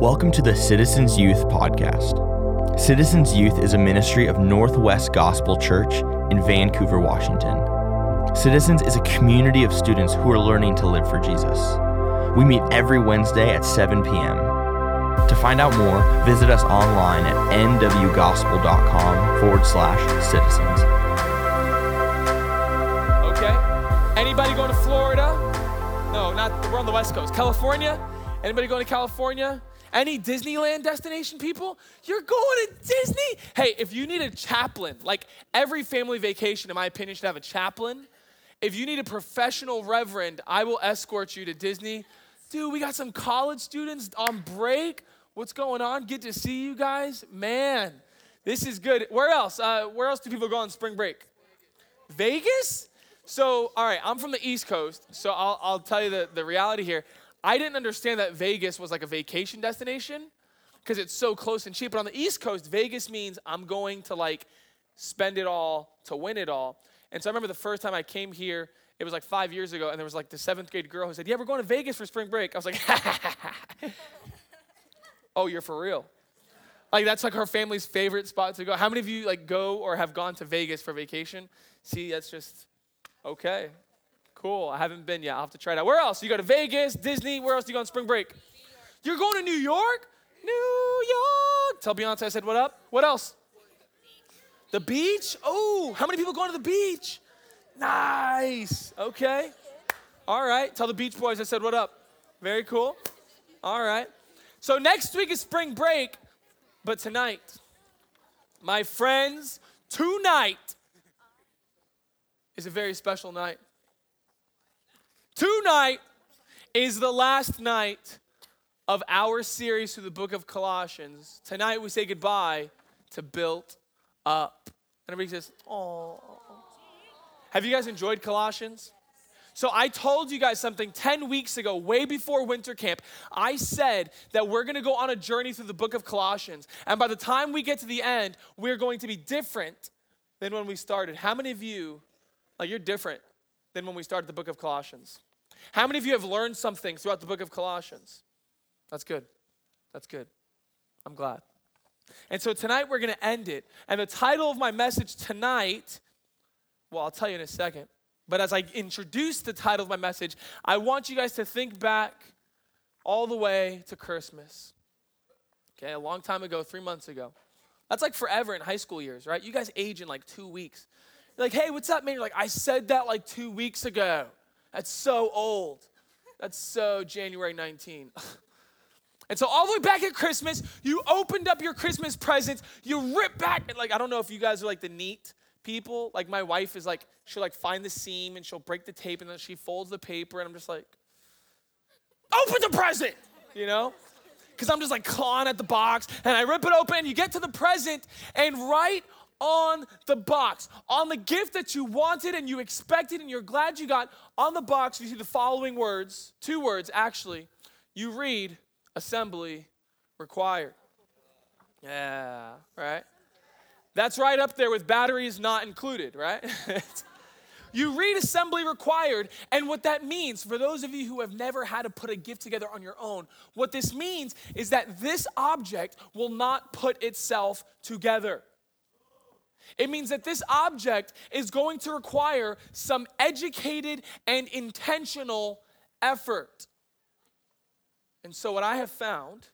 Welcome to the Citizens Youth Podcast. Citizens Youth is a ministry of Northwest Gospel Church in Vancouver, Washington. Citizens is a community of students who are learning to live for Jesus. We meet every Wednesday at 7 p.m. To find out more, visit us online at nwgospel.com forward slash citizens. Okay. Anybody going to Florida? No, not. We're on the West Coast. California? Anybody going to California? Any Disneyland destination people? You're going to Disney? Hey, if you need a chaplain, like every family vacation, in my opinion, should have a chaplain. If you need a professional reverend, I will escort you to Disney. Dude, we got some college students on break. What's going on? Good to see you guys. Man, this is good. Where else? Uh, where else do people go on spring break? Vegas? So, all right, I'm from the East Coast, so I'll, I'll tell you the, the reality here. I didn't understand that Vegas was like a vacation destination because it's so close and cheap. But on the East Coast, Vegas means I'm going to like spend it all to win it all. And so I remember the first time I came here, it was like five years ago, and there was like the seventh grade girl who said, Yeah, we're going to Vegas for spring break. I was like, Oh, you're for real. Like that's like her family's favorite spot to go. How many of you like go or have gone to Vegas for vacation? See, that's just okay. Cool. I haven't been yet. I'll have to try it out. Where else? You go to Vegas, Disney. Where else do you go on spring break? You're going to New York? New York. Tell Beyonce I said what up. What else? The beach? Oh, how many people going to the beach? Nice. Okay. All right. Tell the Beach Boys I said what up. Very cool. All right. So next week is spring break, but tonight, my friends, tonight is a very special night. Tonight is the last night of our series through the book of Colossians. Tonight we say goodbye to built up. And everybody says, oh. Have you guys enjoyed Colossians? So I told you guys something 10 weeks ago, way before winter camp. I said that we're going to go on a journey through the book of Colossians. And by the time we get to the end, we're going to be different than when we started. How many of you, like you're different than when we started the book of Colossians? How many of you have learned something throughout the book of Colossians? That's good. That's good. I'm glad. And so tonight we're going to end it. And the title of my message tonight, well, I'll tell you in a second. But as I introduce the title of my message, I want you guys to think back all the way to Christmas. Okay, a long time ago, three months ago. That's like forever in high school years, right? You guys age in like two weeks. You're like, hey, what's up, man? You're like, I said that like two weeks ago. That's so old. That's so January 19. And so all the way back at Christmas, you opened up your Christmas presents, you rip back, like, I don't know if you guys are like the neat people. Like my wife is like, she'll like find the seam and she'll break the tape and then she folds the paper and I'm just like, open the present, you know? Because I'm just like clawing at the box and I rip it open and you get to the present and right on the box, on the gift that you wanted and you expected and you're glad you got, on the box you see the following words, two words actually. You read, assembly required. Yeah, right? That's right up there with batteries not included, right? you read assembly required, and what that means, for those of you who have never had to put a gift together on your own, what this means is that this object will not put itself together. It means that this object is going to require some educated and intentional effort. And so, what I have found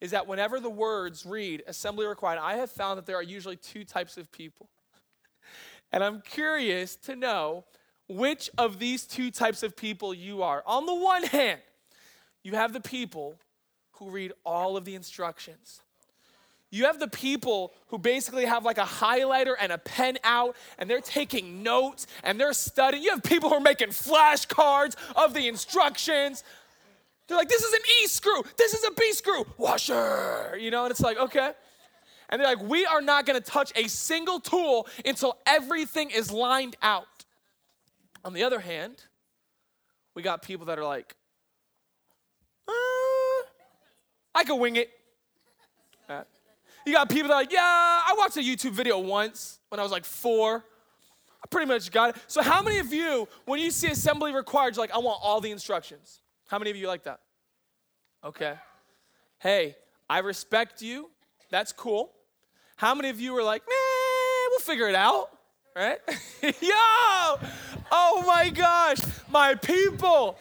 is that whenever the words read assembly required, I have found that there are usually two types of people. And I'm curious to know which of these two types of people you are. On the one hand, you have the people who read all of the instructions. You have the people who basically have like a highlighter and a pen out and they're taking notes and they're studying. You have people who are making flashcards of the instructions. They're like, this is an E screw, this is a B screw, washer, you know, and it's like, okay. And they're like, we are not gonna touch a single tool until everything is lined out. On the other hand, we got people that are like, uh, I can wing it. Uh, you got people that are like, yeah, I watched a YouTube video once when I was like four. I pretty much got it. So, how many of you, when you see assembly required, you're like, I want all the instructions? How many of you like that? Okay. hey, I respect you. That's cool. How many of you are like, man, we'll figure it out, right? Yo! Oh my gosh, my people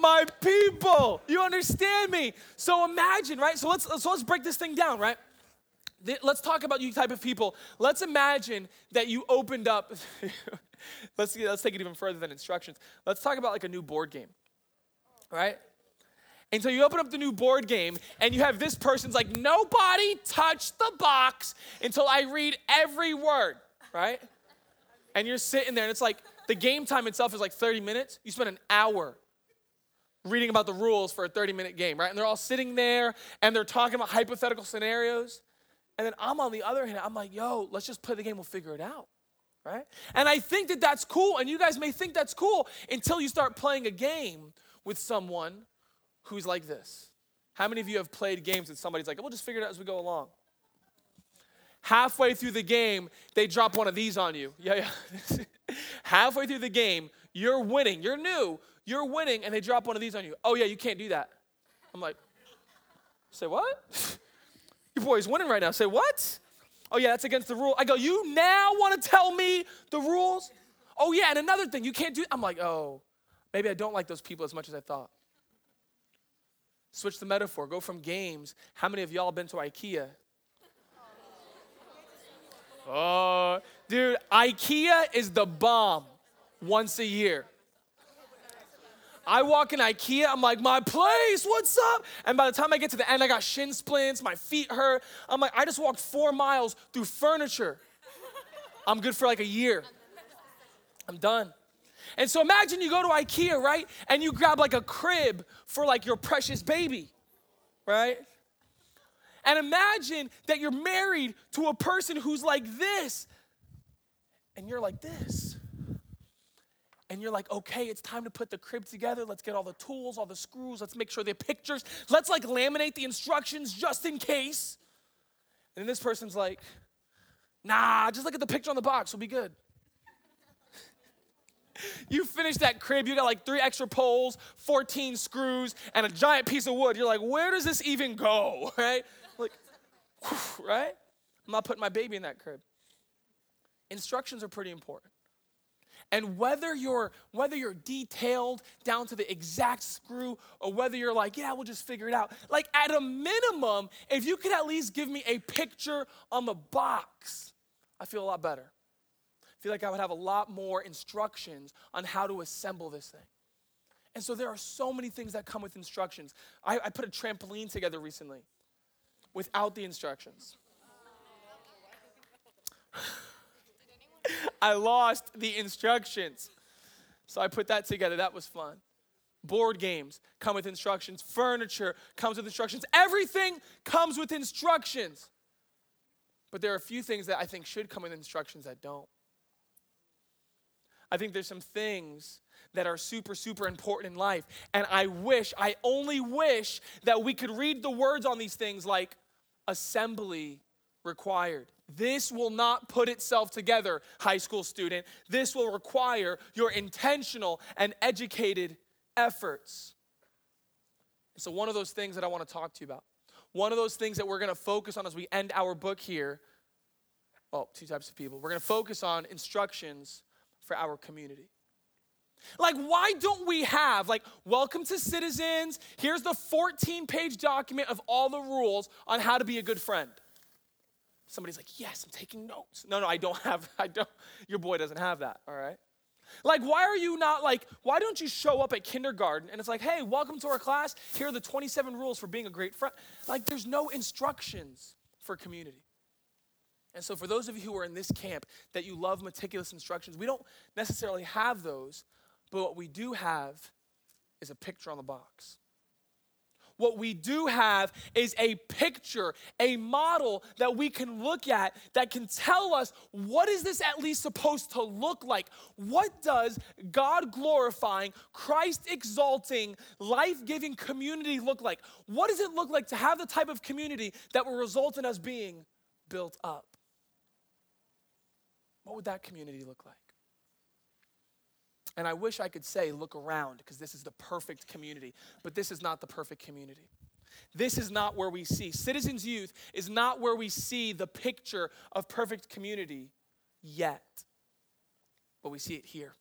my people. You understand me? So imagine, right? So let's so let's break this thing down, right? Let's talk about you type of people. Let's imagine that you opened up. let's let's take it even further than instructions. Let's talk about like a new board game, right? And so you open up the new board game and you have this person's like, nobody touch the box until I read every word, right? And you're sitting there and it's like the game time itself is like 30 minutes. You spend an hour reading about the rules for a 30 minute game, right? And they're all sitting there and they're talking about hypothetical scenarios. And then I'm on the other hand, I'm like, yo, let's just play the game, we'll figure it out, right? And I think that that's cool. And you guys may think that's cool until you start playing a game with someone who's like this. How many of you have played games with somebody's like, we'll just figure it out as we go along? Halfway through the game, they drop one of these on you. Yeah, yeah. Halfway through the game, you're winning. You're new you're winning, and they drop one of these on you. Oh, yeah, you can't do that. I'm like, say what? Your boy's winning right now. Say what? Oh, yeah, that's against the rule. I go, you now want to tell me the rules? Oh, yeah, and another thing, you can't do. I'm like, oh, maybe I don't like those people as much as I thought. Switch the metaphor. Go from games. How many of y'all been to IKEA? Oh, dude, IKEA is the bomb once a year. I walk in IKEA, I'm like, my place, what's up? And by the time I get to the end, I got shin splints, my feet hurt. I'm like, I just walked four miles through furniture. I'm good for like a year. I'm done. And so imagine you go to IKEA, right? And you grab like a crib for like your precious baby, right? And imagine that you're married to a person who's like this, and you're like this and you're like, okay, it's time to put the crib together. Let's get all the tools, all the screws. Let's make sure they're pictures. Let's like laminate the instructions just in case. And then this person's like, nah, just look at the picture on the box. We'll be good. you finish that crib, you got like three extra poles, 14 screws, and a giant piece of wood. You're like, where does this even go? Right? Like, right? I'm not putting my baby in that crib. Instructions are pretty important. And whether you're whether you're detailed down to the exact screw or whether you're like, yeah, we'll just figure it out. Like at a minimum, if you could at least give me a picture on the box, I feel a lot better. I feel like I would have a lot more instructions on how to assemble this thing. And so there are so many things that come with instructions. I, I put a trampoline together recently without the instructions. I lost the instructions. So I put that together. That was fun. Board games come with instructions, furniture comes with instructions, everything comes with instructions. But there are a few things that I think should come with instructions that don't. I think there's some things that are super, super important in life. And I wish, I only wish that we could read the words on these things like assembly required. This will not put itself together, high school student. This will require your intentional and educated efforts. So, one of those things that I want to talk to you about, one of those things that we're going to focus on as we end our book here. Well, two types of people. We're going to focus on instructions for our community. Like, why don't we have, like, welcome to citizens? Here's the 14 page document of all the rules on how to be a good friend. Somebody's like, yes, I'm taking notes. No, no, I don't have, I don't, your boy doesn't have that, all right? Like, why are you not like, why don't you show up at kindergarten and it's like, hey, welcome to our class. Here are the 27 rules for being a great friend. Like, there's no instructions for community. And so, for those of you who are in this camp that you love meticulous instructions, we don't necessarily have those, but what we do have is a picture on the box. What we do have is a picture, a model that we can look at that can tell us what is this at least supposed to look like? What does God glorifying, Christ exalting, life giving community look like? What does it look like to have the type of community that will result in us being built up? What would that community look like? And I wish I could say, look around, because this is the perfect community. But this is not the perfect community. this is not where we see. Citizens Youth is not where we see the picture of perfect community yet, but we see it here.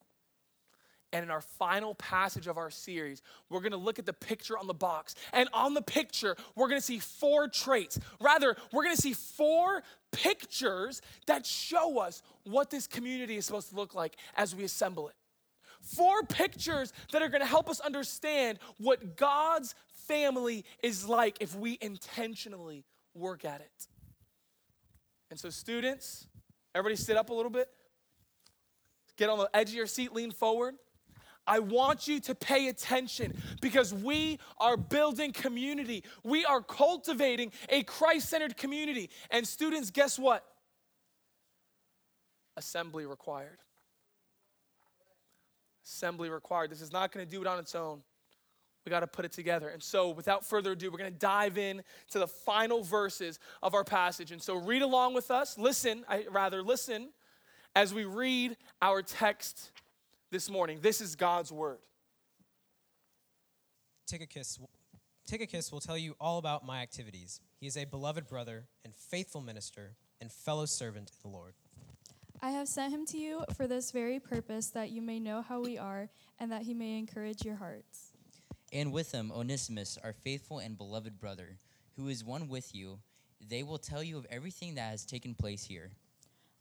And in our final passage of our series, we're gonna look at the picture on the box. And on the picture, we're gonna see four traits. Rather, we're gonna see four pictures that show us what this community is supposed to look like as we assemble it. Four pictures that are gonna help us understand what God's family is like if we intentionally work at it. And so, students, everybody sit up a little bit. Get on the edge of your seat, lean forward. I want you to pay attention because we are building community. We are cultivating a Christ centered community. And students, guess what? Assembly required. Assembly required. This is not going to do it on its own. We got to put it together. And so, without further ado, we're going to dive in to the final verses of our passage. And so, read along with us. Listen, I rather listen as we read our text this morning. This is God's word. Tychicus, Tychicus will tell you all about my activities. He is a beloved brother and faithful minister and fellow servant in the Lord. I have sent him to you for this very purpose, that you may know how we are, and that he may encourage your hearts. And with him, Onesimus, our faithful and beloved brother, who is one with you. They will tell you of everything that has taken place here.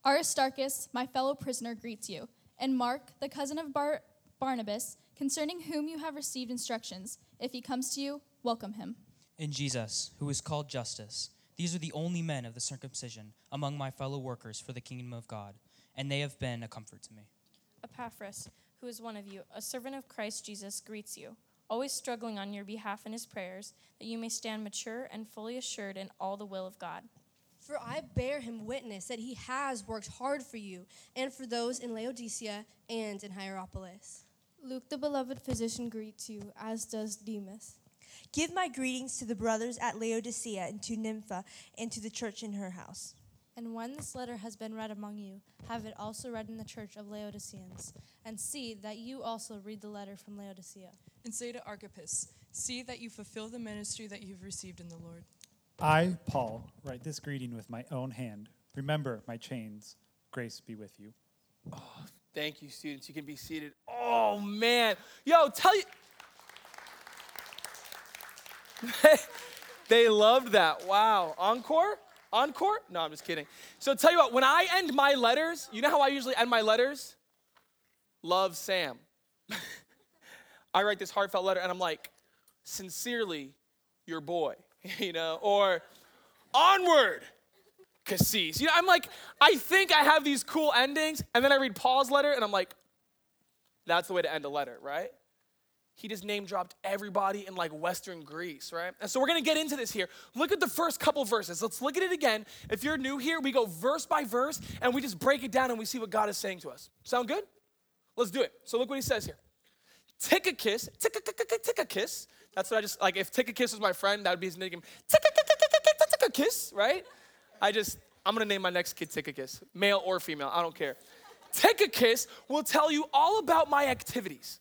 Aristarchus, my fellow prisoner, greets you, and Mark, the cousin of Bar- Barnabas, concerning whom you have received instructions. If he comes to you, welcome him. and Jesus, who is called Justus. These are the only men of the circumcision among my fellow workers for the kingdom of God, and they have been a comfort to me. Epaphras, who is one of you, a servant of Christ Jesus, greets you, always struggling on your behalf in his prayers, that you may stand mature and fully assured in all the will of God. For I bear him witness that he has worked hard for you and for those in Laodicea and in Hierapolis. Luke, the beloved physician, greets you, as does Demas. Give my greetings to the brothers at Laodicea and to Nympha and to the church in her house. And when this letter has been read among you, have it also read in the church of Laodiceans. And see that you also read the letter from Laodicea. And say to Archippus, See that you fulfill the ministry that you've received in the Lord. I, Paul, write this greeting with my own hand. Remember my chains. Grace be with you. Oh, thank you, students. You can be seated. Oh, man. Yo, tell you. they loved that. Wow. Encore? Encore? No, I'm just kidding. So, tell you what, when I end my letters, you know how I usually end my letters? Love Sam. I write this heartfelt letter and I'm like, sincerely, your boy, you know, or onward, Cassis. You know, I'm like, I think I have these cool endings, and then I read Paul's letter and I'm like, that's the way to end a letter, right? He just name dropped everybody in like Western Greece, right? And so we're gonna get into this here. Look at the first couple verses. Let's look at it again. If you're new here, we go verse by verse and we just break it down and we see what God is saying to us. Sound good? Let's do it. So look what he says here. Tychicus, Tychicus, that's what I just, like if Tychicus was my friend, that would be his nickname. Tychicus, right? I just, I'm gonna name my next kid Tychicus, male or female, I don't care. Tychicus will tell you all about my activities.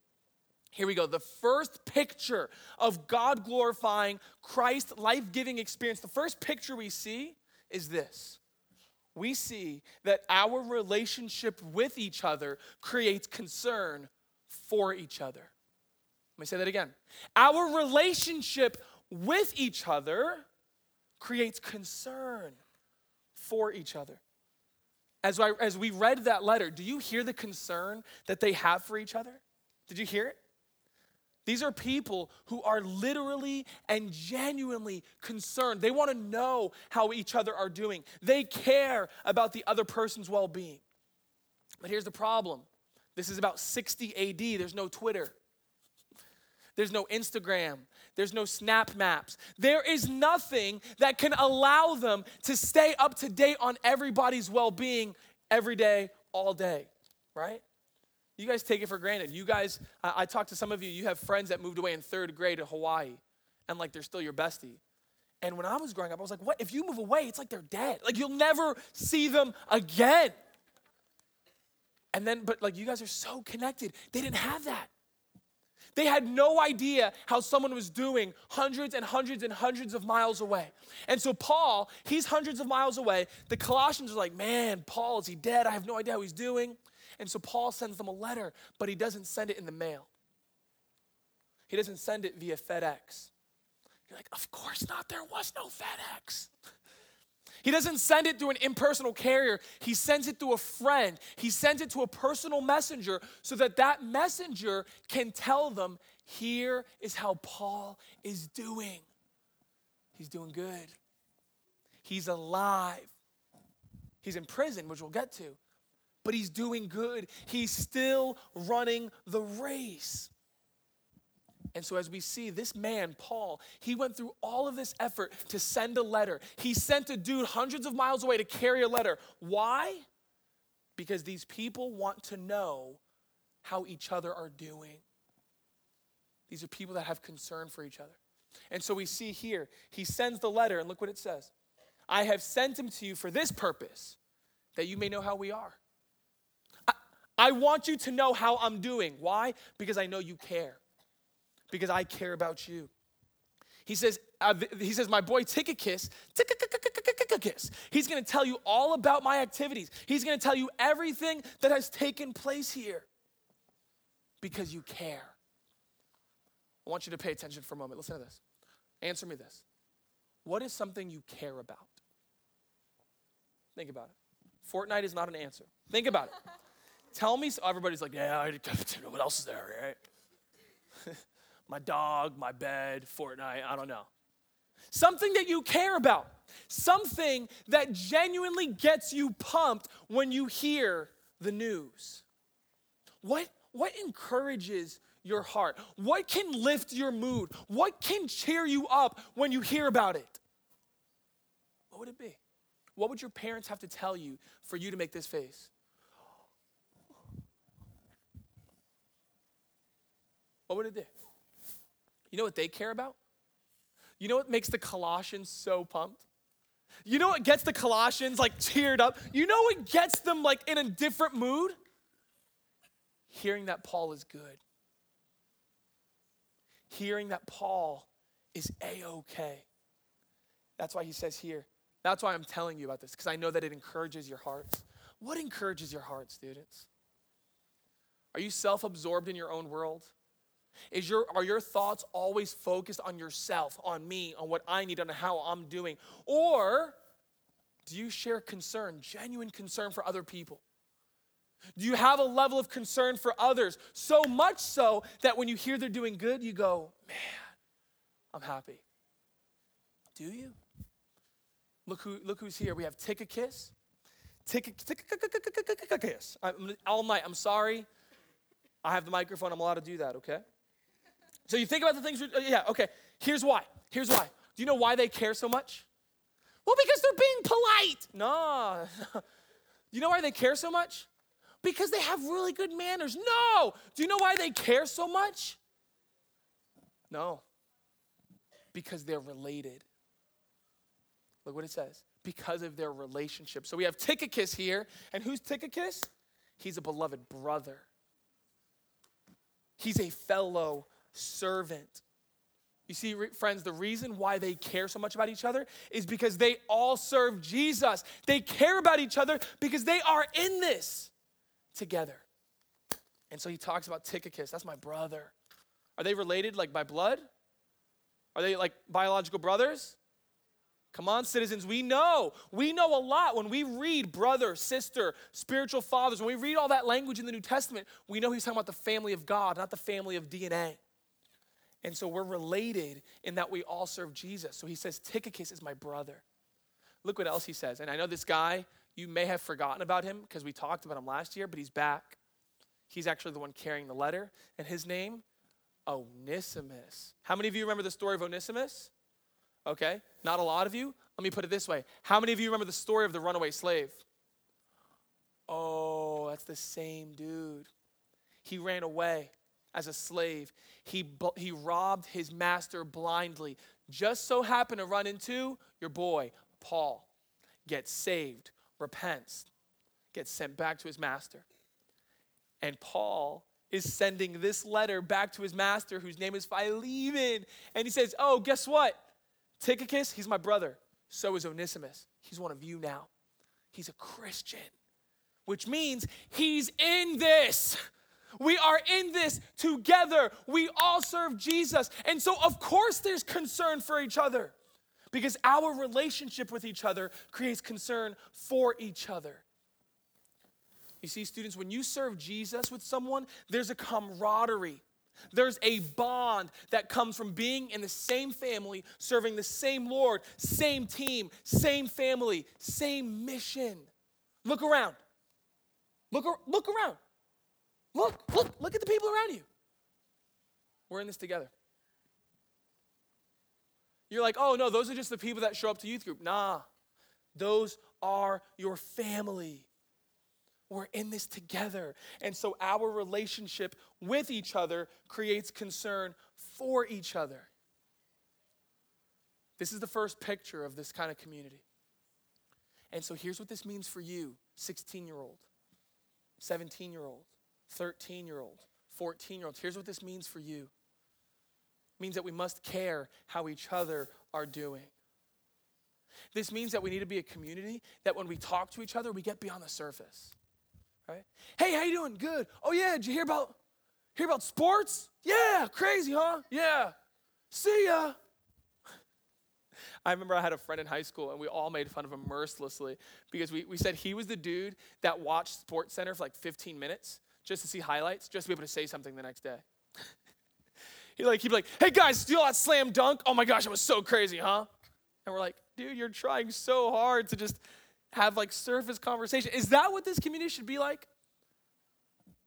Here we go. The first picture of God glorifying Christ life giving experience, the first picture we see is this. We see that our relationship with each other creates concern for each other. Let me say that again. Our relationship with each other creates concern for each other. As, I, as we read that letter, do you hear the concern that they have for each other? Did you hear it? These are people who are literally and genuinely concerned. They want to know how each other are doing. They care about the other person's well being. But here's the problem this is about 60 AD, there's no Twitter. There's no Instagram. There's no Snap Maps. There is nothing that can allow them to stay up to date on everybody's well being every day, all day, right? You guys take it for granted. You guys, I, I talked to some of you, you have friends that moved away in third grade to Hawaii, and like they're still your bestie. And when I was growing up, I was like, what? If you move away, it's like they're dead. Like you'll never see them again. And then, but like you guys are so connected. They didn't have that. They had no idea how someone was doing hundreds and hundreds and hundreds of miles away. And so, Paul, he's hundreds of miles away. The Colossians are like, man, Paul, is he dead? I have no idea how he's doing. And so, Paul sends them a letter, but he doesn't send it in the mail. He doesn't send it via FedEx. You're like, of course not. There was no FedEx. He doesn't send it through an impersonal carrier. He sends it through a friend. He sends it to a personal messenger so that that messenger can tell them, here is how Paul is doing. He's doing good. He's alive. He's in prison, which we'll get to, but he's doing good. He's still running the race. And so, as we see, this man, Paul, he went through all of this effort to send a letter. He sent a dude hundreds of miles away to carry a letter. Why? Because these people want to know how each other are doing. These are people that have concern for each other. And so we see here, he sends the letter, and look what it says I have sent him to you for this purpose, that you may know how we are. I, want you to know how I'm doing. Why? Because I know you care because I care about you. He says, uh, he says, my boy Tychicus, Tychicus, he's gonna tell you all about my activities. He's gonna tell you everything that has taken place here because you care. I want you to pay attention for a moment. Listen to this. Answer me this. What is something you care about? Think about it. Fortnite is not an answer. Think about it. Tell me, so everybody's like, yeah, I, what else is there, right? my dog, my bed, Fortnite, I don't know. Something that you care about, something that genuinely gets you pumped when you hear the news. What, what encourages your heart? What can lift your mood? What can cheer you up when you hear about it? What would it be? What would your parents have to tell you for you to make this face? What would it do? You know what they care about? You know what makes the Colossians so pumped? You know what gets the Colossians like cheered up? You know what gets them like in a different mood? Hearing that Paul is good. Hearing that Paul is a okay. That's why he says here. That's why I'm telling you about this, because I know that it encourages your hearts. What encourages your heart, students? Are you self absorbed in your own world? Is your, are your thoughts always focused on yourself, on me, on what I need, on how I'm doing? Or do you share concern, genuine concern for other people? Do you have a level of concern for others? So much so that when you hear they're doing good, you go, man, I'm happy. Do you? Look, who, look who's here. We have Tychicus. Tychicus. All night, I'm sorry. I have the microphone. I'm allowed to do that, okay? So you think about the things, oh, yeah, okay. Here's why. Here's why. Do you know why they care so much? Well, because they're being polite. No. you know why they care so much? Because they have really good manners. No. Do you know why they care so much? No. Because they're related. Look what it says. Because of their relationship. So we have Tychicus here. And who's Tychicus? He's a beloved brother. He's a fellow servant. You see, friends, the reason why they care so much about each other is because they all serve Jesus. They care about each other because they are in this together. And so he talks about Tychicus. That's my brother. Are they related like by blood? Are they like biological brothers? Come on, citizens, we know. We know a lot when we read brother, sister, spiritual fathers, when we read all that language in the New Testament, we know he's talking about the family of God, not the family of DNA. And so we're related in that we all serve Jesus. So he says, Tychicus is my brother. Look what else he says. And I know this guy, you may have forgotten about him because we talked about him last year, but he's back. He's actually the one carrying the letter. And his name, Onesimus. How many of you remember the story of Onesimus? Okay, not a lot of you. Let me put it this way How many of you remember the story of the runaway slave? Oh, that's the same dude. He ran away as a slave. He, he robbed his master blindly. Just so happened to run into your boy, Paul. Gets saved, repents, gets sent back to his master. And Paul is sending this letter back to his master, whose name is Philemon. And he says, Oh, guess what? Tychicus, he's my brother. So is Onesimus. He's one of you now. He's a Christian, which means he's in this. We are in this together. We all serve Jesus. And so, of course, there's concern for each other because our relationship with each other creates concern for each other. You see, students, when you serve Jesus with someone, there's a camaraderie. There's a bond that comes from being in the same family, serving the same Lord, same team, same family, same mission. Look around. Look, look around. Look, look, look at the people around you. We're in this together. You're like, oh no, those are just the people that show up to youth group. Nah, those are your family. We're in this together. And so our relationship with each other creates concern for each other. This is the first picture of this kind of community. And so here's what this means for you 16 year old, 17 year old, 13 year old, 14 year old. Here's what this means for you it means that we must care how each other are doing. This means that we need to be a community that when we talk to each other, we get beyond the surface right? Hey, how you doing? Good. Oh yeah, did you hear about hear about sports? Yeah, crazy, huh? Yeah. See ya. I remember I had a friend in high school and we all made fun of him mercilessly because we, we said he was the dude that watched Sports Center for like 15 minutes just to see highlights, just to be able to say something the next day. he'd like, he'd be like, hey guys, you that slam dunk? Oh my gosh, it was so crazy, huh? And we're like, dude, you're trying so hard to just have like surface conversation. Is that what this community should be like?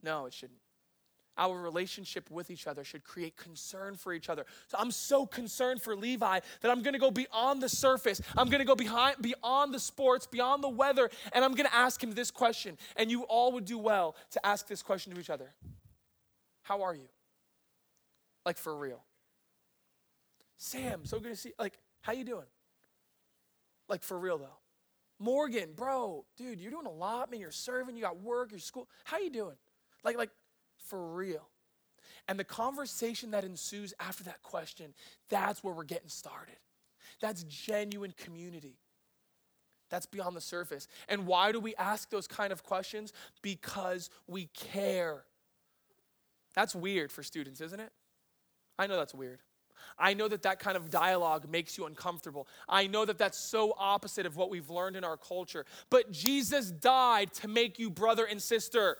No, it shouldn't. Our relationship with each other should create concern for each other. So I'm so concerned for Levi that I'm gonna go beyond the surface. I'm gonna go behind, beyond the sports, beyond the weather, and I'm gonna ask him this question. And you all would do well to ask this question to each other How are you? Like for real. Sam, so good to see. Like, how you doing? Like for real though. Morgan, bro, dude, you're doing a lot, man. You're serving, you got work, your school. How you doing? Like, like, for real. And the conversation that ensues after that question, that's where we're getting started. That's genuine community. That's beyond the surface. And why do we ask those kind of questions? Because we care. That's weird for students, isn't it? I know that's weird. I know that that kind of dialogue makes you uncomfortable. I know that that's so opposite of what we've learned in our culture. But Jesus died to make you brother and sister.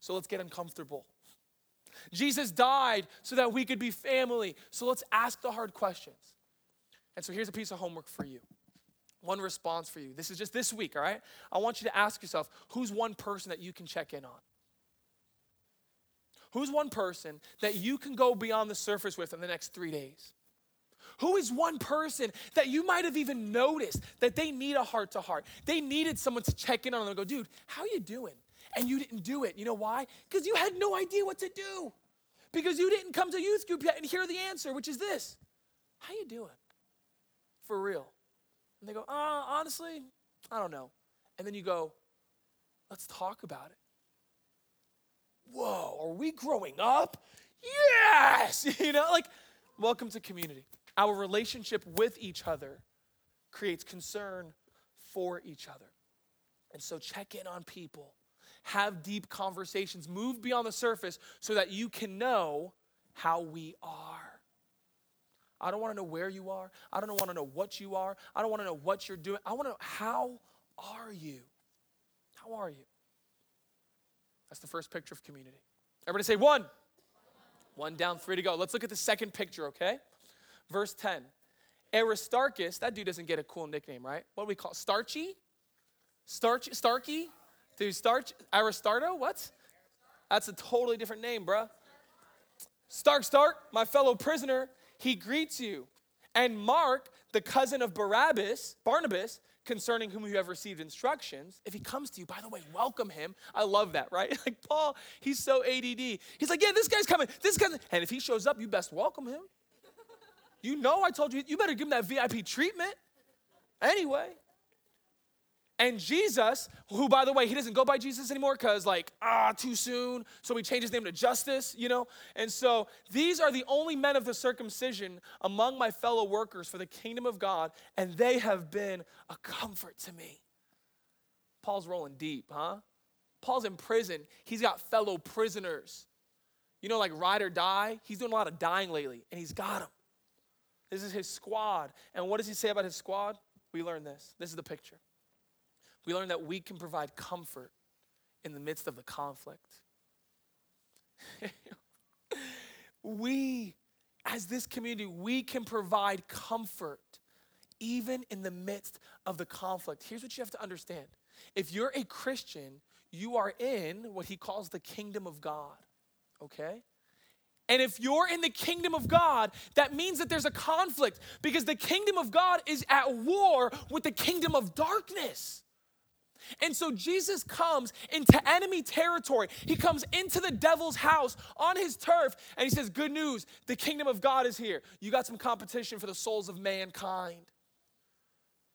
So let's get uncomfortable. Jesus died so that we could be family. So let's ask the hard questions. And so here's a piece of homework for you. One response for you. This is just this week, all right? I want you to ask yourself who's one person that you can check in on? Who's one person that you can go beyond the surface with in the next three days? Who is one person that you might have even noticed that they need a heart to heart? They needed someone to check in on them and go, dude, how you doing? And you didn't do it. You know why? Because you had no idea what to do. Because you didn't come to youth group yet and hear the answer, which is this. How you doing? For real. And they go, uh, honestly, I don't know. And then you go, let's talk about it whoa, are we growing up? Yes! You know, like, welcome to community. Our relationship with each other creates concern for each other. And so check in on people, have deep conversations, move beyond the surface so that you can know how we are. I don't want to know where you are. I don't want to know what you are. I don't want to know what you're doing. I want to know how are you? How are you? That's the first picture of community. Everybody say one. One down, three to go. Let's look at the second picture, okay? Verse 10. Aristarchus, that dude doesn't get a cool nickname, right? What do we call Starchy? Starchy? Starkey? Dude, Starch? Aristardo? What? That's a totally different name, bruh. Stark, Stark, my fellow prisoner, he greets you. And Mark, the cousin of Barabbas, Barnabas, concerning whom you have received instructions, if he comes to you, by the way, welcome him. I love that, right? Like Paul, he's so ADD. He's like, yeah, this guy's coming. This guy's, and if he shows up, you best welcome him. You know, I told you, you better give him that VIP treatment. Anyway. And Jesus, who by the way, he doesn't go by Jesus anymore because, like, ah, too soon. So he changed his name to Justus, you know? And so these are the only men of the circumcision among my fellow workers for the kingdom of God, and they have been a comfort to me. Paul's rolling deep, huh? Paul's in prison. He's got fellow prisoners. You know, like ride or die? He's doing a lot of dying lately, and he's got them. This is his squad. And what does he say about his squad? We learn this. This is the picture. We learn that we can provide comfort in the midst of the conflict. we, as this community, we can provide comfort even in the midst of the conflict. Here's what you have to understand if you're a Christian, you are in what he calls the kingdom of God, okay? And if you're in the kingdom of God, that means that there's a conflict because the kingdom of God is at war with the kingdom of darkness. And so Jesus comes into enemy territory. He comes into the devil's house on his turf and he says, Good news, the kingdom of God is here. You got some competition for the souls of mankind.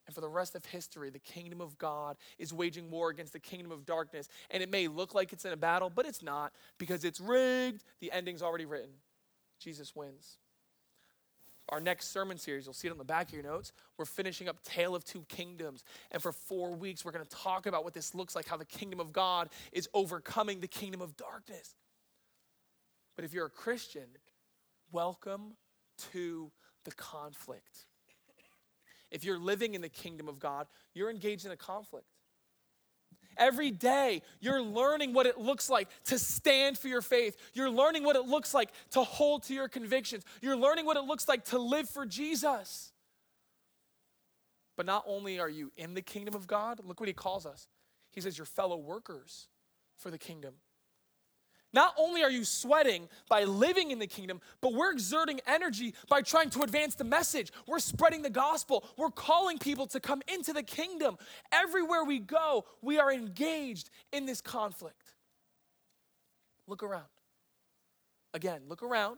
And for the rest of history, the kingdom of God is waging war against the kingdom of darkness. And it may look like it's in a battle, but it's not because it's rigged. The ending's already written. Jesus wins our next sermon series, you'll see it on the back of your notes. We're finishing up Tale of Two Kingdoms. And for four weeks, we're going to talk about what this looks like, how the kingdom of God is overcoming the kingdom of darkness. But if you're a Christian, welcome to the conflict. If you're living in the kingdom of God, you're engaged in a conflict. Every day, you're learning what it looks like to stand for your faith. You're learning what it looks like to hold to your convictions. You're learning what it looks like to live for Jesus. But not only are you in the kingdom of God, look what he calls us. He says, Your fellow workers for the kingdom. Not only are you sweating by living in the kingdom, but we're exerting energy by trying to advance the message. We're spreading the gospel. We're calling people to come into the kingdom. Everywhere we go, we are engaged in this conflict. Look around. Again, look around.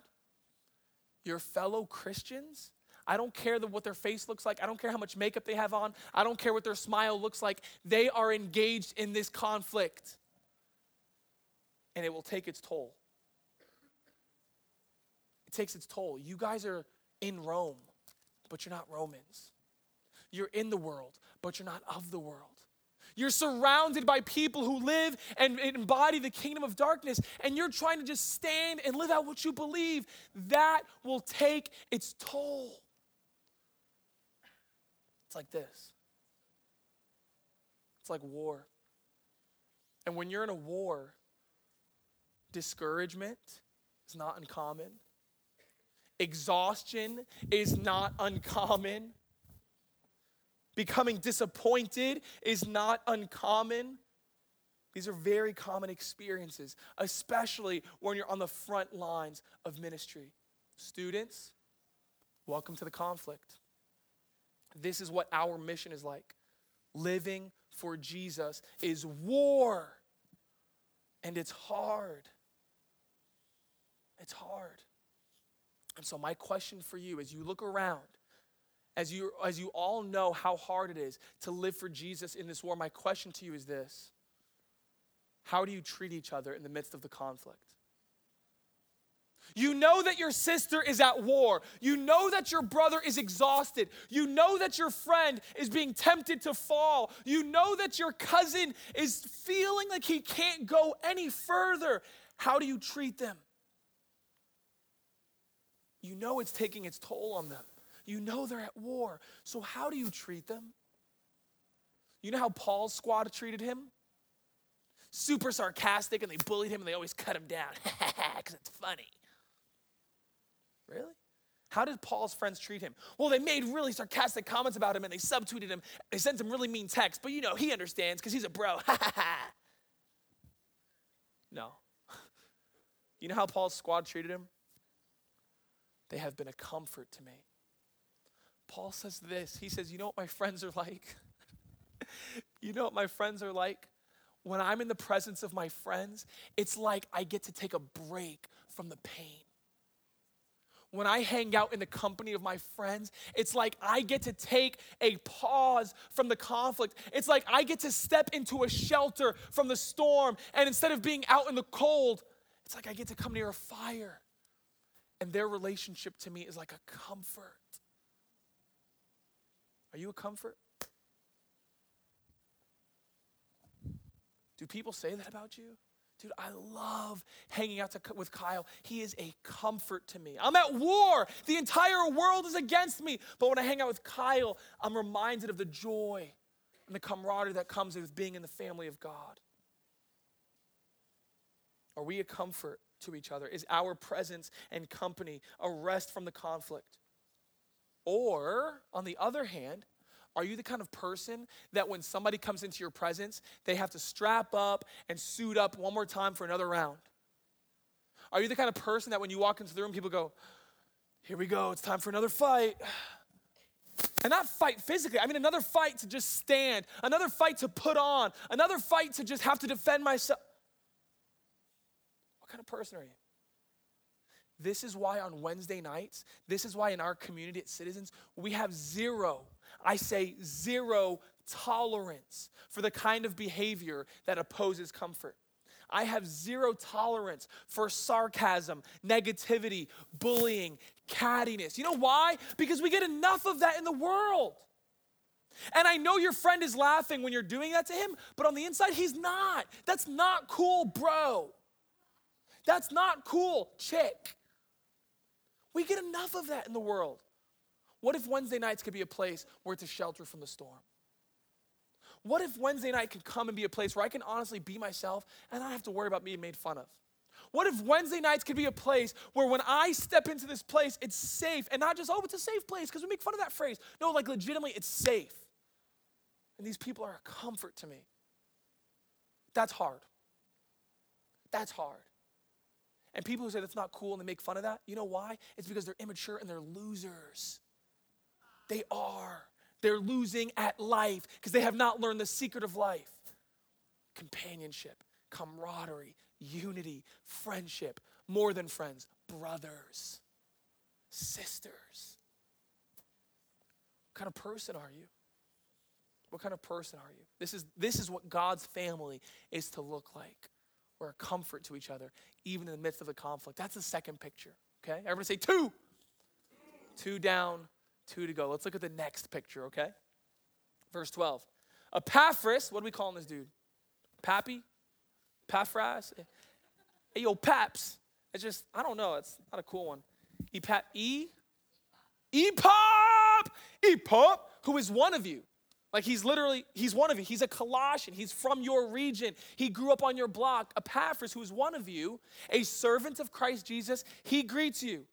Your fellow Christians, I don't care the, what their face looks like. I don't care how much makeup they have on. I don't care what their smile looks like. They are engaged in this conflict and it will take its toll. It takes its toll. You guys are in Rome, but you're not Romans. You're in the world, but you're not of the world. You're surrounded by people who live and embody the kingdom of darkness, and you're trying to just stand and live out what you believe. That will take its toll. It's like this it's like war. And when you're in a war, Discouragement is not uncommon. Exhaustion is not uncommon. Becoming disappointed is not uncommon. These are very common experiences, especially when you're on the front lines of ministry. Students, welcome to the conflict. This is what our mission is like. Living for Jesus is war, and it's hard. It's hard. And so, my question for you as you look around, as you, as you all know how hard it is to live for Jesus in this war, my question to you is this How do you treat each other in the midst of the conflict? You know that your sister is at war. You know that your brother is exhausted. You know that your friend is being tempted to fall. You know that your cousin is feeling like he can't go any further. How do you treat them? You know it's taking its toll on them. You know they're at war. So, how do you treat them? You know how Paul's squad treated him? Super sarcastic, and they bullied him and they always cut him down because it's funny. Really? How did Paul's friends treat him? Well, they made really sarcastic comments about him and they subtweeted him. They sent him really mean texts, but you know, he understands because he's a bro. no. You know how Paul's squad treated him? They have been a comfort to me. Paul says this. He says, You know what my friends are like? you know what my friends are like? When I'm in the presence of my friends, it's like I get to take a break from the pain. When I hang out in the company of my friends, it's like I get to take a pause from the conflict. It's like I get to step into a shelter from the storm. And instead of being out in the cold, it's like I get to come near a fire. And their relationship to me is like a comfort. Are you a comfort? Do people say that about you? Dude, I love hanging out to, with Kyle. He is a comfort to me. I'm at war. The entire world is against me. But when I hang out with Kyle, I'm reminded of the joy and the camaraderie that comes with being in the family of God. Are we a comfort to each other? Is our presence and company a rest from the conflict? Or, on the other hand, are you the kind of person that when somebody comes into your presence, they have to strap up and suit up one more time for another round? Are you the kind of person that when you walk into the room, people go, Here we go, it's time for another fight? And not fight physically, I mean, another fight to just stand, another fight to put on, another fight to just have to defend myself. What kind of person are you? This is why on Wednesday nights, this is why in our community at Citizens, we have zero I say zero tolerance for the kind of behavior that opposes comfort. I have zero tolerance for sarcasm, negativity, bullying, cattiness. You know why? Because we get enough of that in the world. And I know your friend is laughing when you're doing that to him, but on the inside, he's not. That's not cool, bro. That's not cool, chick. We get enough of that in the world. What if Wednesday nights could be a place where it's a shelter from the storm? What if Wednesday night could come and be a place where I can honestly be myself and I don't have to worry about being made fun of? What if Wednesday nights could be a place where when I step into this place, it's safe and not just, oh, it's a safe place because we make fun of that phrase. No, like legitimately, it's safe. And these people are a comfort to me. That's hard. That's hard. And people who say that's not cool and they make fun of that, you know why? It's because they're immature and they're losers. They are. They're losing at life because they have not learned the secret of life companionship, camaraderie, unity, friendship, more than friends, brothers, sisters. What kind of person are you? What kind of person are you? This is, this is what God's family is to look like. We're a comfort to each other, even in the midst of the conflict. That's the second picture. Okay? Everybody say two. Two down, Two to go. Let's look at the next picture, okay? Verse 12. Epaphras, what are we calling this dude? Pappy? Paphras? Hey, yo, Paps. It's just, I don't know. It's not a cool one. Epap, E? Epop! Epop, who is one of you. Like he's literally, he's one of you. He's a Colossian. He's from your region. He grew up on your block. Epaphras, who is one of you, a servant of Christ Jesus, he greets you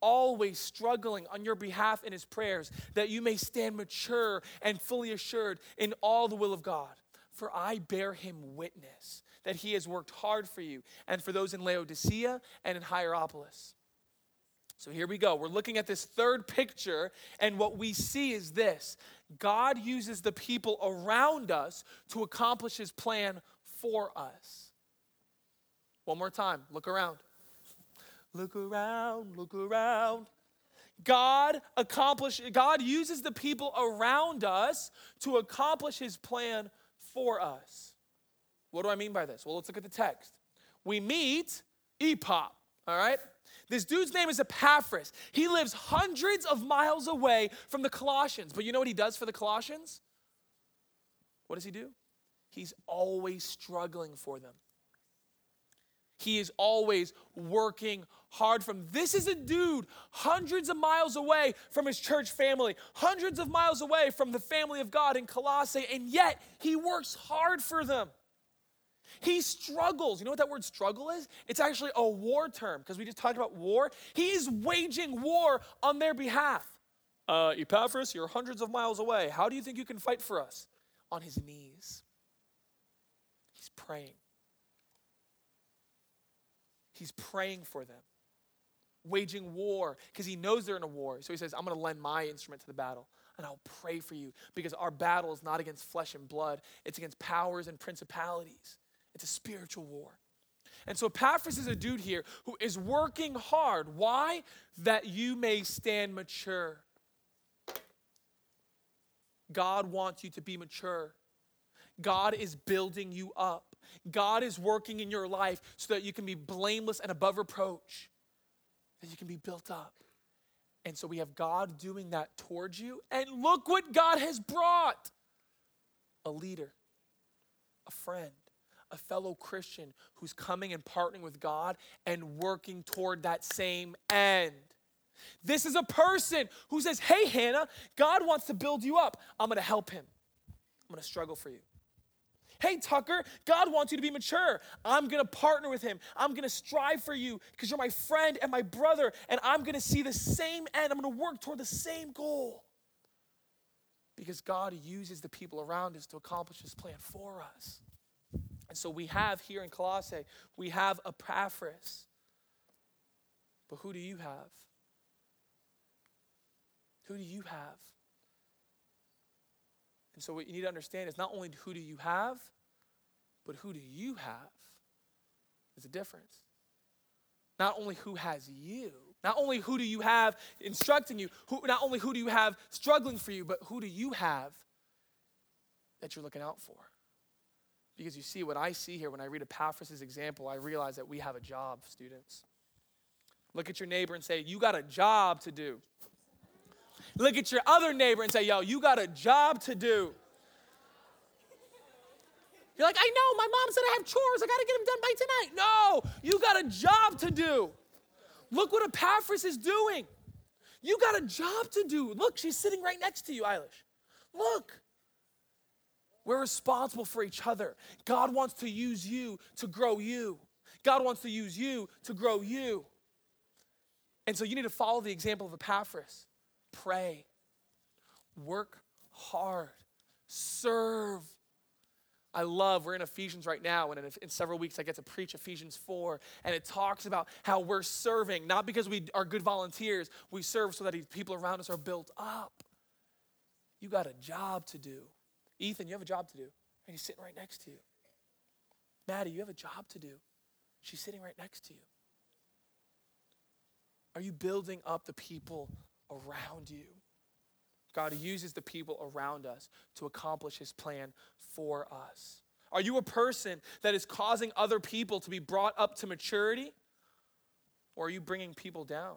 always struggling on your behalf in his prayers, that you may stand mature and fully assured in all the will of God. For I bear him witness that he has worked hard for you and for those in Laodicea and in Hierapolis. So here we go. We're looking at this third picture, and what we see is this God uses the people around us to accomplish his plan for us. One more time, look around. Look around, look around. God accomplish God uses the people around us to accomplish his plan for us. What do I mean by this? Well, let's look at the text. We meet Epop, all right? This dude's name is Epaphras. He lives hundreds of miles away from the Colossians. But you know what he does for the Colossians? What does he do? He's always struggling for them. He is always working hard from. This is a dude hundreds of miles away from his church family, hundreds of miles away from the family of God in Colossae, and yet he works hard for them. He struggles. You know what that word struggle is? It's actually a war term because we just talked about war. He is waging war on their behalf. Uh, Epaphras, you're hundreds of miles away. How do you think you can fight for us? On his knees. He's praying. He's praying for them. waging war because he knows they're in a war. So he says, I'm going to lend my instrument to the battle and I'll pray for you because our battle is not against flesh and blood, it's against powers and principalities. It's a spiritual war. And so Epaphras is a dude here who is working hard. Why? That you may stand mature. God wants you to be mature. God is building you up. God is working in your life so that you can be blameless and above reproach, that you can be built up. And so we have God doing that towards you. And look what God has brought a leader, a friend, a fellow Christian who's coming and partnering with God and working toward that same end. This is a person who says, Hey, Hannah, God wants to build you up. I'm going to help him. I'm going to struggle for you. Hey, Tucker, God wants you to be mature. I'm going to partner with him. I'm going to strive for you because you're my friend and my brother, and I'm going to see the same end. I'm going to work toward the same goal. Because God uses the people around us to accomplish his plan for us. And so we have here in Colossae, we have Epaphras. But who do you have? Who do you have? And so what you need to understand is not only who do you have, but who do you have? There's a difference. Not only who has you, not only who do you have instructing you, who, not only who do you have struggling for you, but who do you have that you're looking out for? Because you see, what I see here when I read Epaphras' example, I realize that we have a job, students. Look at your neighbor and say, You got a job to do. Look at your other neighbor and say, Yo, you got a job to do. You're like, I know, my mom said I have chores. I got to get them done by tonight. No, you got a job to do. Look what Epaphras is doing. You got a job to do. Look, she's sitting right next to you, Eilish. Look. We're responsible for each other. God wants to use you to grow you. God wants to use you to grow you. And so you need to follow the example of Epaphras. Pray, work hard, serve. I love, we're in Ephesians right now, and in, in, several weeks I get to preach Ephesians 4, and it talks about how we're serving, not because we are good volunteers, we serve so that people around us are built up. You got a job to do. Ethan, you have a job to do, and he's sitting right next to you. Maddie, you have a job to do. She's sitting right next to you. Are you building up the people around you? God uses the people around us to accomplish his plan for us. Are you a person that is causing other people to be brought up to maturity? Or are you bringing people down?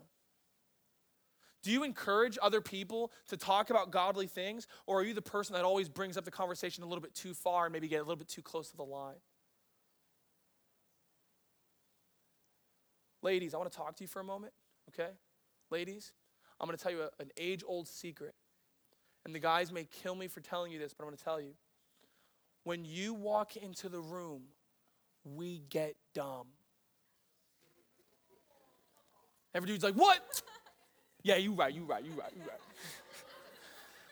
Do you encourage other people to talk about godly things? Or are you the person that always brings up the conversation a little bit too far and maybe get a little bit too close to the line? Ladies, I want to talk to you for a moment, okay? Ladies, I'm going to tell you a, an age old secret. And the guys may kill me for telling you this, but I'm going to tell you. When you walk into the room, we get dumb. Every dude's like, what? Yeah, you right, you right, you right, you right.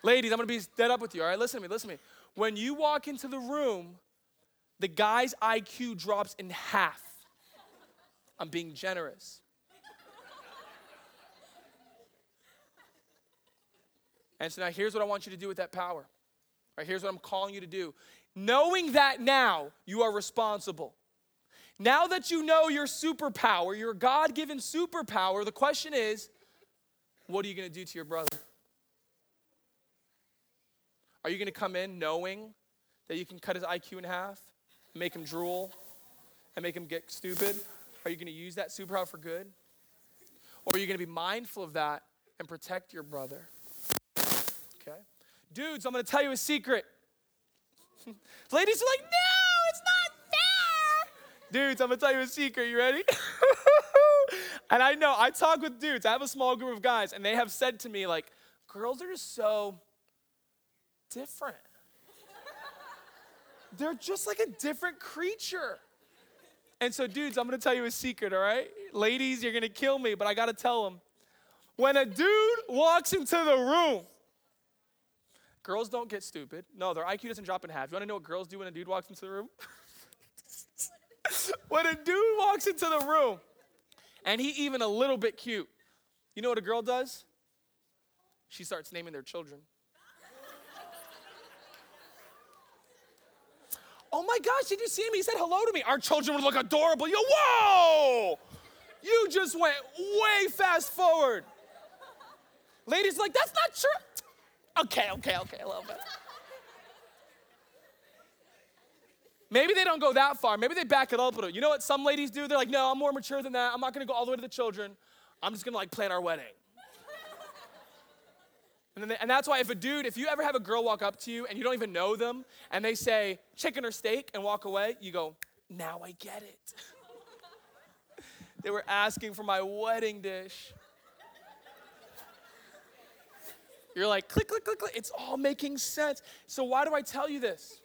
Ladies, I'm gonna be dead up with you, all right? Listen to me, listen to me. When you walk into the room, the guy's IQ drops in half. I'm being generous. And so now here's what I want you to do with that power. All right, here's what I'm calling you to do. Knowing that now you are responsible. Now that you know your superpower, your God given superpower, the question is what are you going to do to your brother? Are you going to come in knowing that you can cut his IQ in half, make him drool, and make him get stupid? Are you going to use that superpower for good? Or are you going to be mindful of that and protect your brother? Okay? Dudes, I'm going to tell you a secret. Ladies are like, no, it's not fair. Dudes, I'm going to tell you a secret. You ready? And I know, I talk with dudes, I have a small group of guys, and they have said to me, like, girls are just so different. They're just like a different creature. And so, dudes, I'm gonna tell you a secret, all right? Ladies, you're gonna kill me, but I gotta tell them. When a dude walks into the room, girls don't get stupid. No, their IQ doesn't drop in half. You wanna know what girls do when a dude walks into the room? when a dude walks into the room, and he even a little bit cute. You know what a girl does? She starts naming their children. oh my gosh, did you see him? He said hello to me. Our children would look adorable. You, whoa! You just went way fast forward. Ladies like, that's not true. Okay, okay, okay, a little bit. Maybe they don't go that far. Maybe they back it up a little. You know what some ladies do? They're like, no, I'm more mature than that. I'm not gonna go all the way to the children. I'm just gonna like plan our wedding. And, they, and that's why if a dude, if you ever have a girl walk up to you and you don't even know them and they say chicken or steak and walk away, you go, now I get it. they were asking for my wedding dish. You're like, click, click, click, click. It's all making sense. So, why do I tell you this?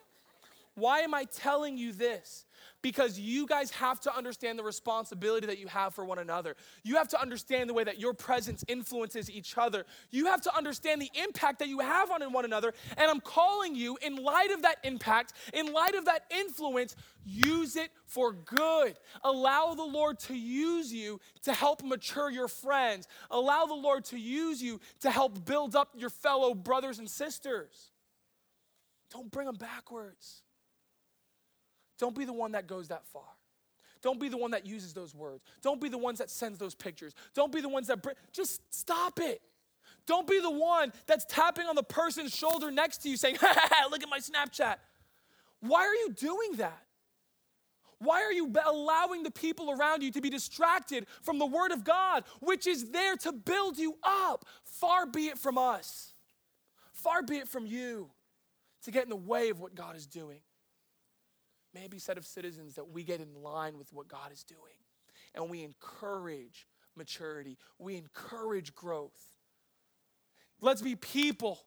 Why am I telling you this? Because you guys have to understand the responsibility that you have for one another. You have to understand the way that your presence influences each other. You have to understand the impact that you have on one another. And I'm calling you, in light of that impact, in light of that influence, use it for good. Allow the Lord to use you to help mature your friends. Allow the Lord to use you to help build up your fellow brothers and sisters. Don't bring them backwards. Don't be the one that goes that far. Don't be the one that uses those words. Don't be the ones that sends those pictures. Don't be the ones that just stop it. Don't be the one that's tapping on the person's shoulder next to you saying, look at my Snapchat. Why are you doing that? Why are you allowing the people around you to be distracted from the Word of God, which is there to build you up? Far be it from us, far be it from you to get in the way of what God is doing. Maybe said of citizens that we get in line with what God is doing and we encourage maturity, we encourage growth. Let's be people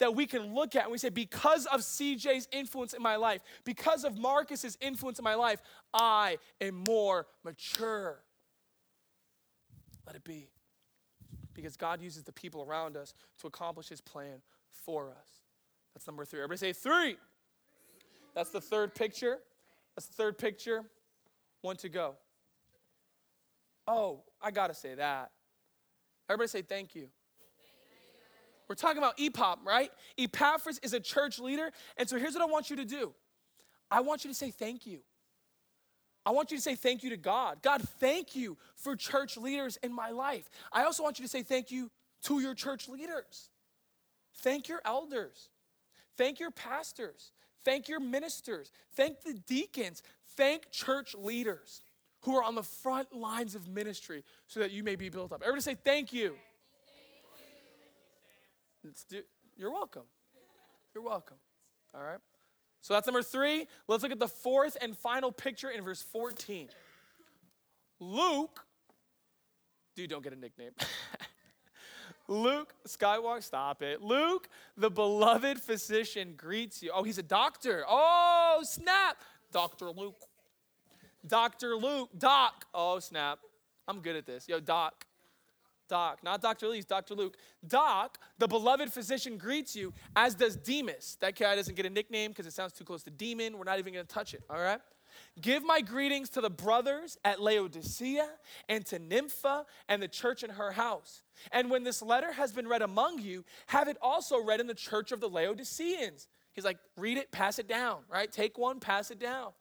that we can look at and we say, because of CJ's influence in my life, because of Marcus's influence in my life, I am more mature. Let it be. Because God uses the people around us to accomplish his plan for us. That's number three. Everybody say three. That's the third picture. That's the third picture. One to go. Oh, I got to say that. Everybody say thank you. We're talking about EPOP, right? Epaphras is a church leader. And so here's what I want you to do I want you to say thank you. I want you to say thank you to God. God, thank you for church leaders in my life. I also want you to say thank you to your church leaders. Thank your elders. Thank your pastors. Thank your ministers. Thank the deacons. Thank church leaders who are on the front lines of ministry so that you may be built up. Everybody say thank you. You're welcome. You're welcome. All right. So that's number three. Let's look at the fourth and final picture in verse 14. Luke, dude, don't get a nickname. Luke Skywalker, stop it. Luke, the beloved physician, greets you. Oh, he's a doctor. Oh, snap. Dr. Luke. Dr. Luke. Doc. Oh, snap. I'm good at this. Yo, Doc. Doc, not Dr. Lee's, Dr. Luke. Doc, the beloved physician, greets you, as does Demas. That guy doesn't get a nickname because it sounds too close to demon. We're not even going to touch it, all right? Give my greetings to the brothers at Laodicea and to Nympha and the church in her house. And when this letter has been read among you, have it also read in the church of the Laodiceans. He's like, read it, pass it down, right? Take one, pass it down.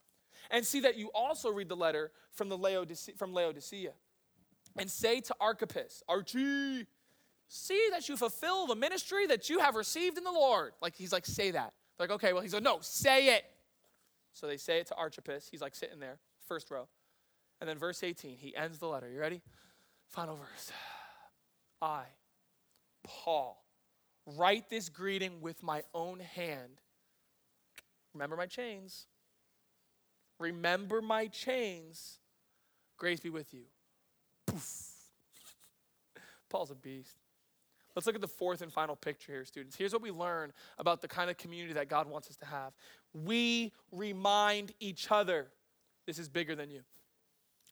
And see that you also read the letter from, the Laodicea, from Laodicea. And say to Archippus, Archie, see that you fulfill the ministry that you have received in the Lord. Like, he's like, say that. They're Like, okay, well, he's like, no, say it. So they say it to Archippus. He's like sitting there, first row. And then verse 18, he ends the letter. You ready? Final verse. I, Paul, write this greeting with my own hand. Remember my chains. Remember my chains. Grace be with you. Poof. Paul's a beast. Let's look at the fourth and final picture here, students. Here's what we learn about the kind of community that God wants us to have. We remind each other this is bigger than you.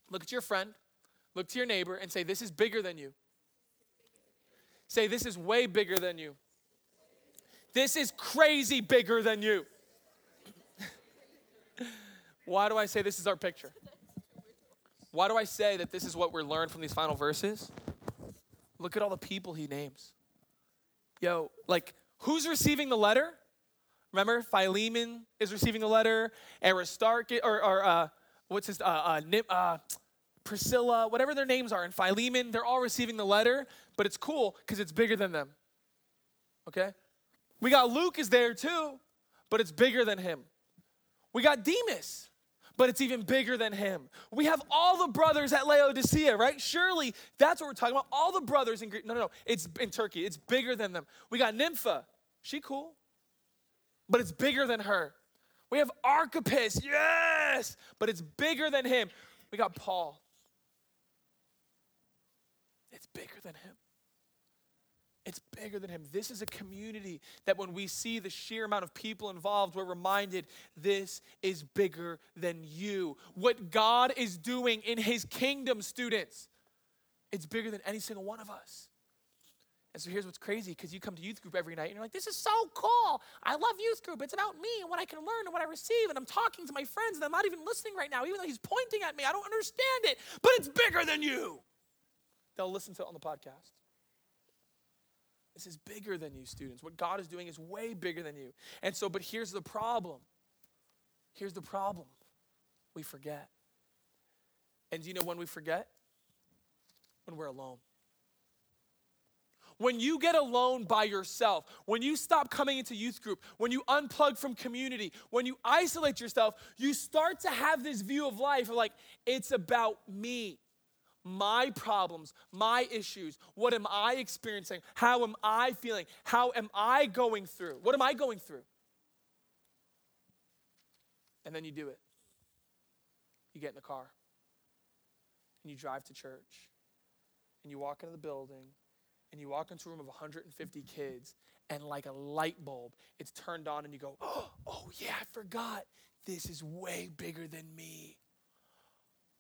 Look at your friend, look to your neighbor, and say, This is bigger than you. Say, This is way bigger than you. This is crazy bigger than you. Why do I say this is our picture? Why do I say that this is what we're learned from these final verses? Look at all the people he names. Yo, like, who's receiving the letter? Remember, Philemon is receiving the letter. Aristarchus, or, or uh, what's his, uh, uh, uh, Priscilla, whatever their names are, and Philemon, they're all receiving the letter, but it's cool because it's bigger than them. Okay? We got Luke is there too, but it's bigger than him. We got Demas, but it's even bigger than him. We have all the brothers at Laodicea, right? Surely that's what we're talking about. All the brothers in Greek. No, no, no. It's in Turkey. It's bigger than them. We got Nympha. She cool, but it's bigger than her. We have Archippus. Yes, but it's bigger than him. We got Paul. It's bigger than him. It's bigger than him. This is a community that when we see the sheer amount of people involved, we're reminded this is bigger than you. What God is doing in his kingdom, students, it's bigger than any single one of us. And so here's what's crazy because you come to youth group every night and you're like, this is so cool. I love youth group. It's about me and what I can learn and what I receive. And I'm talking to my friends and I'm not even listening right now, even though he's pointing at me. I don't understand it, but it's bigger than you. They'll listen to it on the podcast. This is bigger than you, students. What God is doing is way bigger than you. And so, but here's the problem. Here's the problem. We forget. And do you know when we forget? When we're alone. When you get alone by yourself, when you stop coming into youth group, when you unplug from community, when you isolate yourself, you start to have this view of life like, it's about me my problems, my issues. What am I experiencing? How am I feeling? How am I going through? What am I going through? And then you do it. You get in the car and you drive to church and you walk into the building and you walk into a room of 150 kids and like a light bulb, it's turned on and you go, oh yeah, I forgot. This is way bigger than me.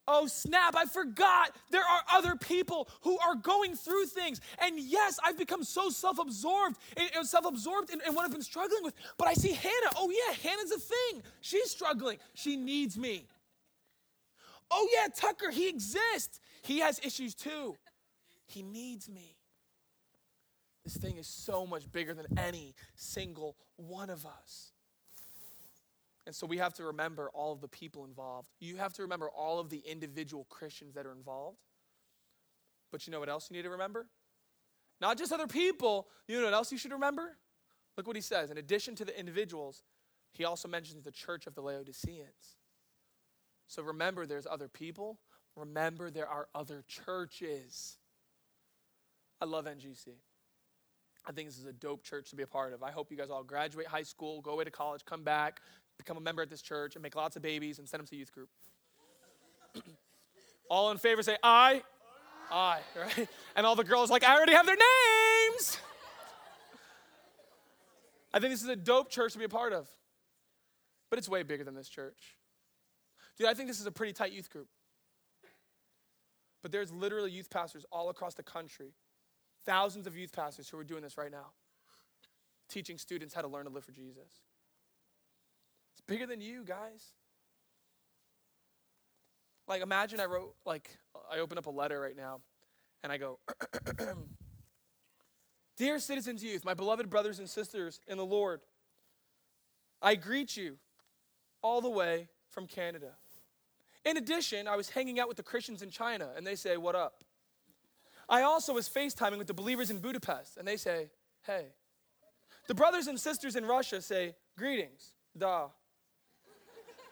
Oh, snap, I forgot there are other people who are going through things. And yes, I've become so self absorbed and self absorbed in, in, what I've been struggling with. But I see Hannah. Oh, yeah, Hannah's a thing. She's struggling. She needs me. Oh, yeah, Tucker, he exists. He has issues too. He needs me. This thing is so much bigger than any single one of us. And so we have to remember all of the people involved. You have to remember all of the individual Christians that are involved. But you know what else you need to remember? Not just other people. You know what else you should remember? Look what he says. In addition to the individuals, he also mentions the church of the Laodiceans. So remember, there's other people. Remember, there are other churches. I love NGC. I think this is a dope church to be a part of. I hope you guys all graduate high school, go away to college, come back, become a member at this church and make lots of babies and send them to youth group. all in favor say aye. Aye, right? And all the girls like, I already have their names. I think this is a dope church to be a part of. But it's way bigger than this church. Dude, I think this is a pretty tight youth group. But there's literally youth pastors all across the country, thousands of youth pastors who are doing this right now, teaching students how to learn to live for Jesus bigger than you, guys. Like, imagine I wrote, like, I open up a letter right now and I go, Dear citizens youth, my beloved brothers and sisters in the Lord, I greet you all the way from Canada. In addition, I was hanging out with the Christians in China and they say, What up? I also was FaceTiming with the believers in Budapest and they say, Hey. The brothers and sisters in Russia say, Greetings, da.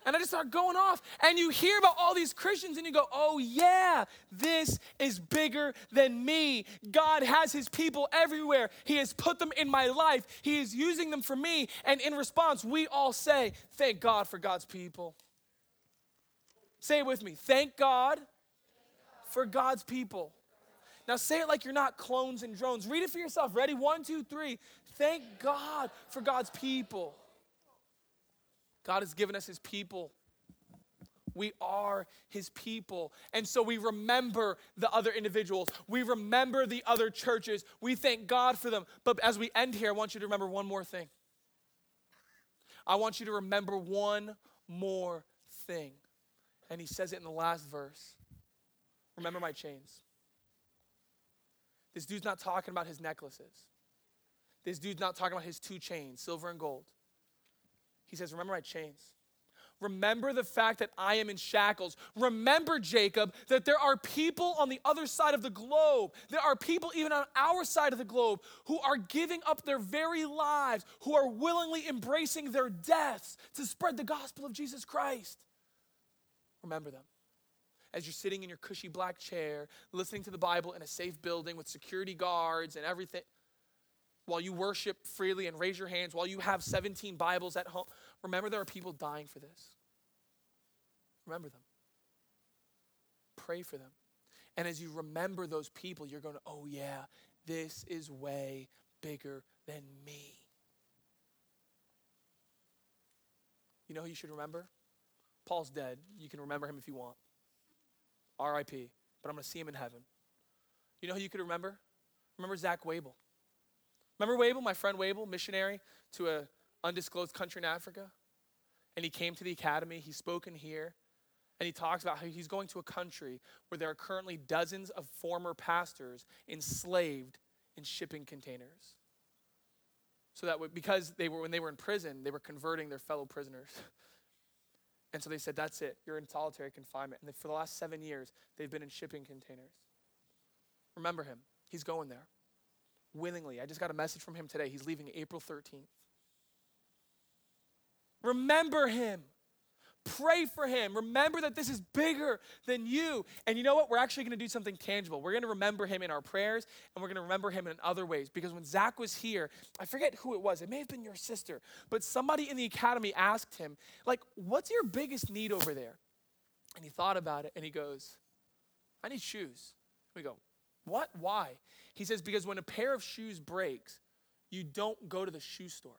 And I just start going off. And you hear about all these Christians and you go, oh, yeah, this is bigger than me. God has his people everywhere. He has put them in my life, He is using them for me. And in response, we all say, thank God for God's people. Say it with me. Thank God for God's people. Now say it like you're not clones and drones. Read it for yourself. Ready? One, two, three. Thank God for God's people. God has given us his people. We are his people. And so we remember the other individuals. We remember the other churches. We thank God for them. But as we end here, I want you to remember one more thing. I want you to remember one more thing. And he says it in the last verse. remember my chains. This dude's not talking about his necklaces. This dude's not talking about his two chains, silver and gold. He says, Remember my chains. Remember the fact that I am in shackles. Remember, Jacob, that there are people on the other side of the globe. There are people even on our side of the globe who are giving up their very lives, who are willingly embracing their deaths to spread the gospel of Jesus Christ. Remember them. As you're sitting in your cushy black chair, listening to the Bible in a safe building with security guards and everything, while you worship freely and raise your hands, while you have 17 Bibles at home, remember there are people dying for this. Remember them. Pray for them. And as you remember those people, you're going oh, yeah, this is way bigger than me. You know who you should remember? Paul's dead. You can remember him if you want. RIP. But I'm going to see him in heaven. You know who you could remember? Remember Zach Wable. Remember Wable, my friend Wable, missionary to a undisclosed country in Africa? And he came to the academy, he's spoken here, and he talks about how he's going to a country where there are currently dozens of former pastors enslaved in shipping containers. So that because they were when they were in prison, they were converting their fellow prisoners. And so they said, That's it. You're in solitary confinement. And for the last seven years, they've been in shipping containers. Remember him. He's going there willingly. I just got a message from him today. He's leaving April 13th. Remember him. Pray for him. Remember that this is bigger than you. And you know what? We're actually going to do something tangible. We're going to remember him in our prayers, and we're going to remember him in other ways. Because when Zach was here, I forget who it was. It may have been your sister, but somebody in the academy asked him, like, what's your biggest need over there? And he thought about it, and he goes, I need shoes. We go, what? Why? He says, because when a pair of shoes breaks, you don't go to the shoe store.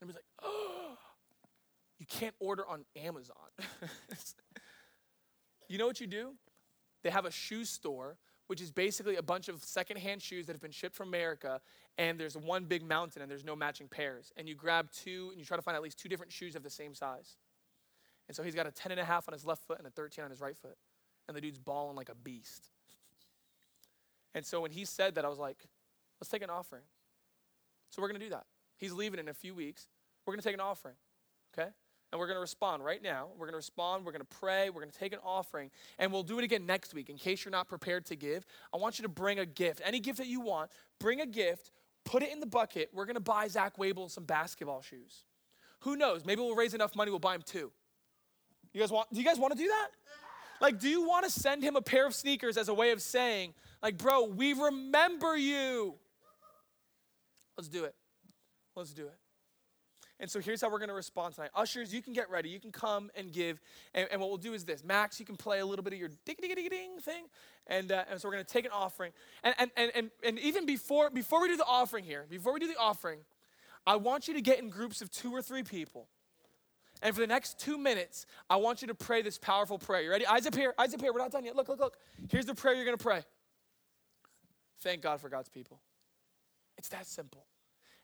And he's like, oh, you can't order on Amazon. you know what you do? They have a shoe store, which is basically a bunch of secondhand shoes that have been shipped from America, and there's one big mountain and there's no matching pairs. And you grab two and you try to find at least two different shoes of the same size. And so he's got a 10 and a half on his left foot and a 13 on his right foot. And the dude's balling like a beast. And so when he said that, I was like, let's take an offering. So we're going to do that. He's leaving in a few weeks. We're going to take an offering, okay? And we're going to respond right now. We're going to respond. We're going to pray. We're going to take an offering. And we'll do it again next week. In case you're not prepared to give, I want you to bring a gift. Any gift that you want, bring a gift, put it in the bucket. We're going to buy Zach Wable some basketball shoes. Who knows? Maybe we'll raise enough money, we'll buy him two. You guys want, do you guys want to do that? Like, do you want to send him a pair of sneakers as a way of saying, like, bro, we remember you? Let's do it. Let's do it. And so here's how we're going to respond tonight. Ushers, you can get ready. You can come and give. And, and what we'll do is this Max, you can play a little bit of your ding ding ding ding thing. And, uh, and so we're going to take an offering. And, and, and, and, and even before, before we do the offering here, before we do the offering, I want you to get in groups of two or three people. And for the next two minutes, I want you to pray this powerful prayer. You ready? Eyes up here, eyes up here. We're not done yet. Look, look, look. Here's the prayer you're going to pray. Thank God for God's people. It's that simple.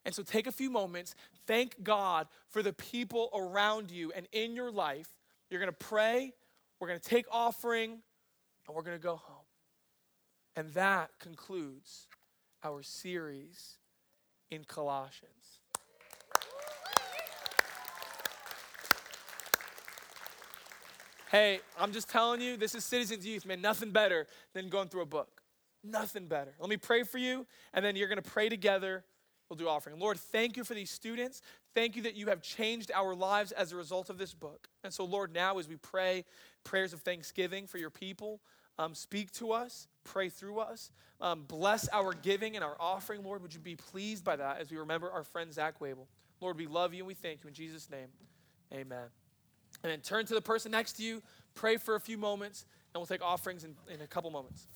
And so take a few moments, thank God for the people around you and in your life. You're going to pray, we're going to take offering, and we're going to go home. And that concludes our series in Colossians. Hey, I'm just telling you, this is Citizens Youth, man. Nothing better than going through a book. Nothing better. Let me pray for you, and then you're going to pray together. We'll do offering. Lord, thank you for these students. Thank you that you have changed our lives as a result of this book. And so, Lord, now as we pray prayers of thanksgiving for your people, um, speak to us, pray through us, um, bless our giving and our offering. Lord, would you be pleased by that as we remember our friend Zach Wable? Lord, we love you and we thank you. In Jesus' name, amen. And then turn to the person next to you, pray for a few moments, and we'll take offerings in, in a couple moments.